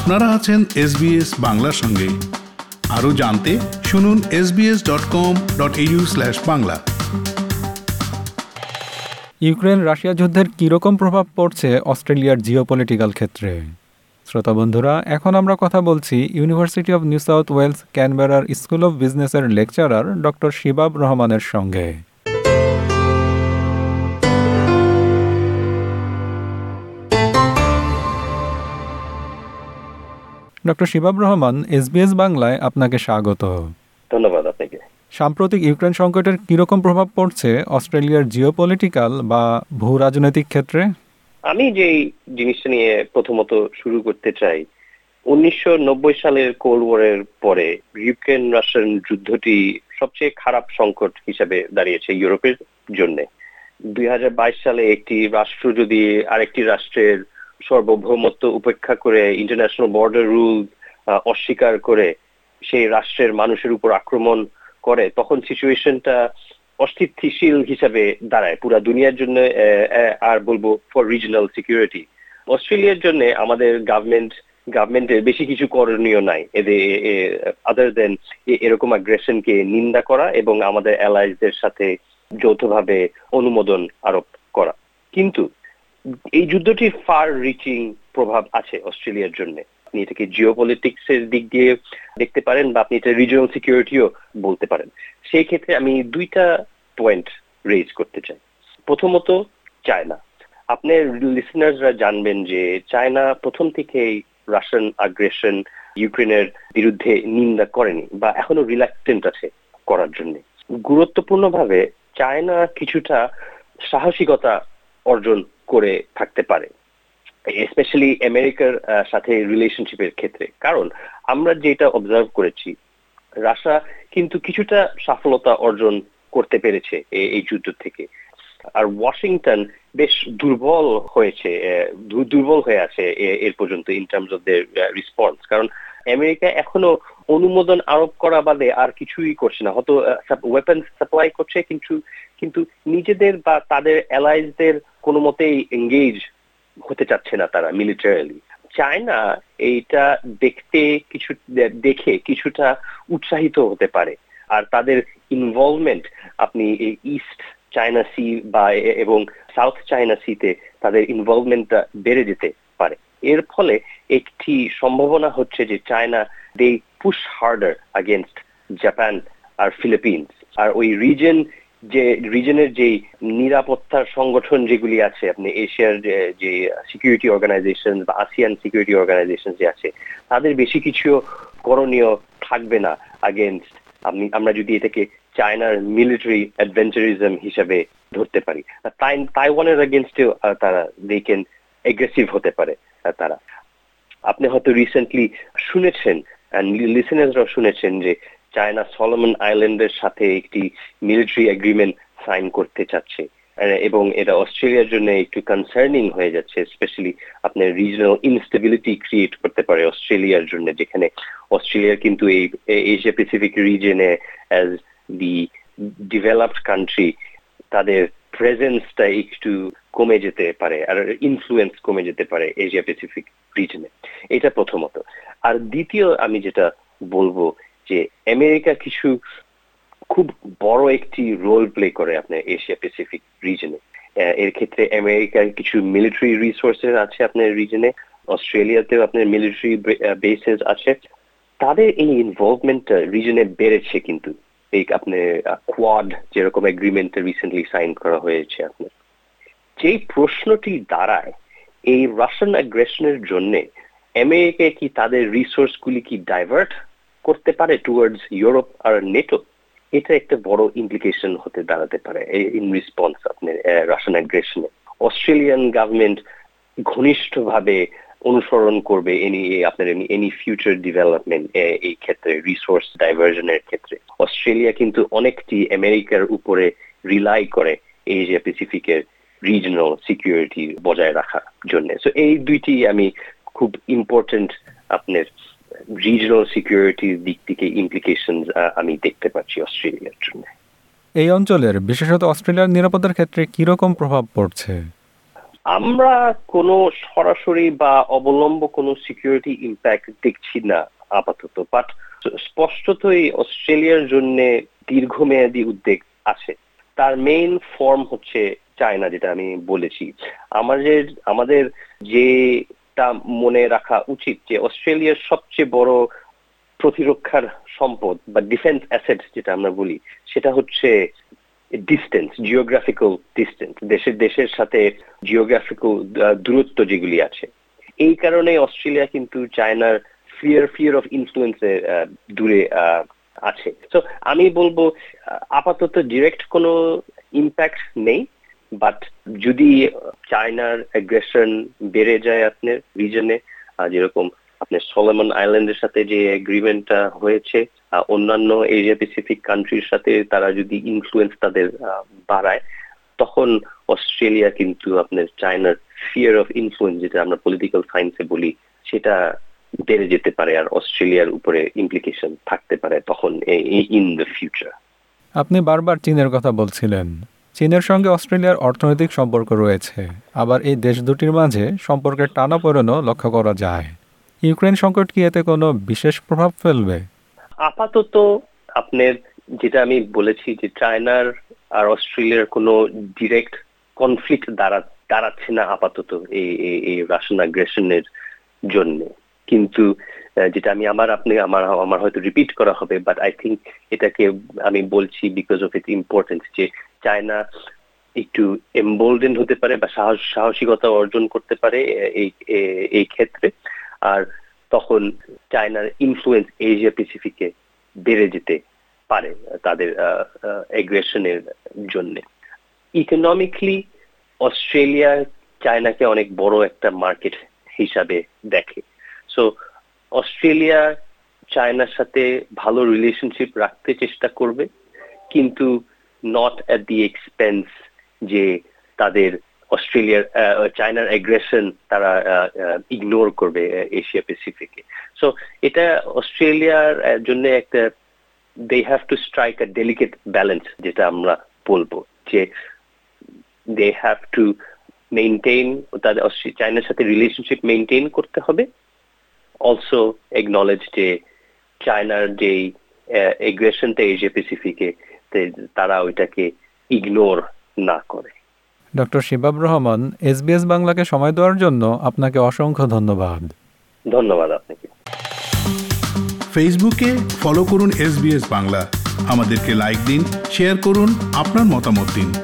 আপনারা আছেন এসবিএস বাংলার সঙ্গে। আরও জানতে শুনুন SBS dot com dot u slash Bangla. Ukraine Russia যুদ্ধের কীরকম প্রভাব পড়ছে অস্ট্রেলিয়ার জিওপলিটিক্যাল ক্ষেত্রে? শ্রোতা বন্ধুরা, এখন আমরা কথা বলছি university of New South Wales ক্যানবেরার school of বিজনেসের লেকচারার ডক্টর শিবাব রহমানের সঙ্গে। ডক্টর শিবাব রহমান এসবিএস বাংলায় আপনাকে স্বাগত। ধন্যবাদ আপনাকে। সাম্প্রতিক ইউক্রেন সংকটের কীরকম প্রভাব পড়ছে অস্ট্রেলিয়ার জিওপলিটিক্যাল বা ভূ রাজনৈতিক ক্ষেত্রে? আমি যে জিনিসটা নিয়ে প্রথমত শুরু করতে চাই উনিশশো নব্বই সালের কোল্ড ওয়ারের পরে ইউক্রেন রাশিয়ান যুদ্ধটি সবচেয়ে খারাপ সংকট হিসেবে দাঁড়িয়েছে ইউরোপের জন্য। দুই হাজার বাইশ সালে একটি রাষ্ট্র যদি আরেকটি রাষ্ট্রের সার্বভৌমত্ব উপেক্ষা করে ইন্টারন্যাশনাল বর্ডার রুল অস্বীকার করে, সেই রাষ্ট্রের মানুষের উপর আক্রমণ করে, তখন সিচুয়েশনটা অস্থিতিশীল হিসাবে দাঁড়ায়। পুরো দুনিয়ার জন্য আর বলব ফর রিজনাল সিকিউরিটি অস্ট্রেলিয়ার জন্য আমাদের গভর্নমেন্ট গভর্নমেন্টের বেশি কিছু করণীয় নাই। এদের আদার দেন এরকম আগ্রেশনকে নিন্দা করা এবং আমাদের অ্যালাইজদের সাথে যৌথভাবে অনুমোদন আরোপ করা। কিন্তু এই যুদ্ধটির ফার রিচিং প্রভাব আছে অস্ট্রেলিয়ার জন্য। আপনি এটাকে জিও এর দিক দিয়ে দেখতে পারেন বা আপনি এটা রিজিওনাল সিকিউরিটিও বলতে পারেন। সেই ক্ষেত্রে আমি দুইটা পয়েন্ট রেজ করতে চাই। প্রথমত চায়না। আপনার লিসনার্সরা জানবেন যে চায়না প্রথম থেকেই রাশিয়ান আগ্রেশন ইউক্রেনের বিরুদ্ধে নিন্দা করেনি বা এখনও রিল্যাক্টেন্ট আছে করার জন্য। গুরুত্বপূর্ণভাবে চায়না কিছুটা সাহসিকতা অর্জন করে থাকতে পারে স্পেশালি আমেরিকার সাথে রিলেশনশিপের ক্ষেত্রে। কারণ আমরা যেটা অবজার্ভ করেছি, রাশিয়া কিন্তু কিছুটা সফলতা অর্জন করতে পেরেছে এই যুদ্ধ থেকে। আর ওয়াশিংটন বেশ দুর্বল হয়েছে দুর্বল হয়ে আছে এর পর্যন্ত in terms of their response কারণ আমেরিকা এখনও অনুমোদন আরোপ করা বাদে আর কিছুই করছে না। হয়তো ওয়েপন সাপ্লাই করছে, কিন্তু কিন্তু নিজেদের বা তাদের অ্যালাইজদের কোনো মতেই এঙ্গেজ হতে চাচ্ছে না তারা মিলিটারিলি চায়না এইটা দেখতে কিছু, দেখে কিছুটা উৎসাহিত হতে পারে। আর তাদের ইনভলভমেন্ট আপনি ইস্ট চায়না সি বা এবং সাউথ চায়না সিতে তাদের ইনভলভমেন্টটা বেড়ে যেতে পারে। এর ফলে একটি সম্ভাবনা হচ্ছে যে China they push harder against Japan R Philippines আর ওই রিজন যে রিজনের যে নিরাপত্তার সংগঠন যেগুলি আছে, আপনি এশিয়ার যে সিকিউরিটি অর্গানাইজেশন বা আসিয়ান সিকিউরিটি অর্গানাইজেশন যে আছে, তাদের বেশি কিছু করণীয় থাকবে না আগেনস্ট আপনি, আমরা যদি এটাকে চায়নার মিলিটারি অ্যাডভেঞ্চারিজম হিসাবে ধরতে পারি। তাইওয়ানের এগেনস্টেও তারা দে ক্যান এগ্রেসিভ হতে পারে তারা। আপনি হয়তো রিসেন্টলি শুনেছেন লিসেনার্সরাও শুনেছেন যে চায়না সলোমন আইল্যান্ডের সাথে একটি মিলিটারি এগ্রিমেন্ট সাইন করতে চাচ্ছে। এবং এটা অস্ট্রেলিয়ার জন্য একটু কনসার্নিং হয়ে যাচ্ছে স্পেশালি আপনার রিজনাল ইনস্টেবিলিটি ক্রিয়েট করতে পারে অস্ট্রেলিয়ার জন্য, যেখানে অস্ট্রেলিয়ার কিন্তু এই এশিয়া প্যাসিফিক রিজনে অ্যাজ দি ডেভেলপড কান্ট্রি তাদের প্রেজেন্সটা একটু কমে যেতে পারে, আর ইনফ্লুয়েন্স কমে যেতে পারে এশিয়া প্যাসিফিক রিজনে এটা প্রথমত। আর দ্বিতীয় আমি যেটা বলব যে আমেরিকা কিছু খুব বড় একটি রোল প্লে করে আপনার এশিয়া প্যাসিফিক রিজনে এর ক্ষেত্রে আমেরিকার কিছু মিলিটারি রিসোর্সেস আছে আপনার রিজনে অস্ট্রেলিয়াতেও আপনার মিলিটারি বেসেস আছে। তাদের এই ইনভলভমেন্টটা রিজনে বেড়েছে কিন্তু। এই আপনার কোয়াড যেরকম এগ্রিমেন্ট রিসেন্টলি সাইন করা হয়েছে আপনার। যেই প্রশ্নটি দাঁড়ায়, এই রাশিয়ান অ্যাগ্রেশনের জন্য আমেরিকা কি তাদের রিসোর্স গুলি কি ডাইভার্ট করতে পারে টুয়ার্ডস ইউরোপ আর নেটো এটা একটা বড় ইমপ্লিকেশন হতে দাঁড়াতে পারে ইন রেসপন্স আপনার রাশিয়ান অ্যাগ্রেশনে অস্ট্রেলিয়ান গভর্নমেন্ট ঘনিষ্ঠভাবে অনুসরণ করবে এনি আপনার এনি ফিউচার ডেভেলপমেন্ট এই ক্ষেত্রে রিসোর্স ডাইভার্জনের ক্ষেত্রে। অস্ট্রেলিয়া কিন্তু অনেকটি আমেরিকার উপরে রিলাই করে এশিয়া প্যাসিফিকের রিজনাল সিকিউরিটি বজায় রাখার জন্য। সো এই দুইটি আমি খুব ইম্পর্টেন্ট আপনার রিজনাল সিকিউরিটির দিক থেকে ইমপ্লিকেশন আমি দেখতে পাচ্ছি অস্ট্রেলিয়ার জন্য। এই অঞ্চলের বিশেষত অস্ট্রেলিয়ার নিরাপত্তার ক্ষেত্রে কীরকম প্রভাব পড়ছে? আমরা কোনো সরাসরি বা অবলম্ব কোনো সিকিউরিটি ইম্প্যাক্ট দেখছি না আপাতত। বাট স্পষ্টতই অস্ট্রেলিয়ার জন্য দীর্ঘমেয়াদী উদ্বেগ আছে। তার মেইন ফর্ম হচ্ছে চায়না যেটা আমি বলেছি। আমাদের আমাদের যেটা মনে রাখা উচিত যে অস্ট্রেলিয়ার সবচেয়ে বড় প্রতিরক্ষার সম্পদ বা ডিফেন্স অ্যাসেট যেটা আমরা বলি, সেটা হচ্ছে ডিস্টেন্স জিওগ্রাফিক্যাল ডিস্টেন্স দেশের দেশের সাথে জিওগ্রাফিক্যাল দূরত্ব যেগুলি আছে। এই কারণে অস্ট্রেলিয়া কিন্তু চায়নার ফিয়ার ফিয়ার অফ ইনফ্লুয়েন্সে দূরে আছে। তো আমি বলব আপাতত ডিরেক্ট কোনো ইম্প্যাক্ট নেই। বাট যদি চায়নার অ্যাগ্রেশন বেড়ে যায় আপনার রিজনে যেরকম আপনার সলেমন আইল্যান্ডের সাথে যে এগ্রিমেন্টটা হয়েছে অন্যান্য এরিয়া প্যাসিফিক কান্ট্রির সাথে তারা যদি ইনফ্লুয়েন্স তাদের বাড়ায়, তখন অস্ট্রেলিয়া কিন্তু আপনার চায়নার ফিয়ার অফ ইনফ্লুয়েন্স যেটা আমরা পলিটিক্যাল সায়েন্সে বলি, সেটা বেড়ে যেতে পারে, আর অস্ট্রেলিয়ার উপরে ইমপ্লিকেশন থাকতে পারে তখন ইন দ্য ফিউচার আপনি বারবার চীনের কথা বলছিলেন। চীনের সঙ্গে অস্ট্রেলিয়ার অর্থনৈতিক সম্পর্ক রয়েছে। আবার এই দেশ দুটির মাঝে সম্পর্কের টানা টানাপোড়েনও লক্ষ্য করা যায়। ইউক্রেন সংকট কি এতে কোনো বিশেষ প্রভাব ফেলবে? আপাতত আপনার যেটা আমি বলেছি যে চায়নার আর অস্ট্রেলিয়ার কোনো ডিরেক্ট কনফ্লিক্ট দাঁড়া দাঁড়াচ্ছে না আপাতত এই, এই- রাশিয়ান আগ্রেশনের জন্য। কিন্তু যেটা আমি আমার আপনি, আমার আমার হয়তো রিপিট করা হবে বাট আই থিঙ্ক এটাকে আমি বলছি বিকজ অফ ইটস ইম্পর্টেন্স যে চায়না একটু এম্বোল্ডেন হতে পারে বা সাহস, সাহসিকতা অর্জন করতে পারে এই এই ক্ষেত্রে। আর তখন চায়নার ইনফ্লুয়েন্স এশিয়া প্যাসিফিকে বেড়ে যেতে পারে তাদের এগ্রেশনের জন্য। ইকোনমিকলি অস্ট্রেলিয়া চায়নাকে অনেক বড় একটা মার্কেট হিসাবে দেখে। সো অস্ট্রেলিয়া চায়নার সাথে ভালো রিলেশনশিপ রাখতে চেষ্টা করবে, কিন্তু নট অ্যাট দি এক্সপেন্স যে তাদের অস্ট্রেলিয়ার চায়নার অ্যাগ্রেশন তারা ইগনোর করবে এশিয়া প্যাসিফিকে সো এটা অস্ট্রেলিয়ার জন্য একটা they have to strike a delicate balance যেটা আমরা বলব, যে দে হ্যাভ টু মেনটেন তাদের চায়নার সাথে রিলেশনশিপ মেনটেন করতে হবে। অলসো একনলেজ যে চায়নার যে এগ্রেশনটা এশিয়া প্যাসিফিকে তারা ওইটাকে ইগনোর না করে। ডক্টর শিবাব রহমান এসবিএস বাংলাকে সময় দেওয়ার জন্য আপনাকে অসংখ্য ধন্যবাদ। ধন্যবাদ আপনাকে। ফেসবুকে ফলো করুন এসবিএস বাংলা। আমাদেরকে লাইক দিন শেয়ার করুন আপনার মতামত দিন।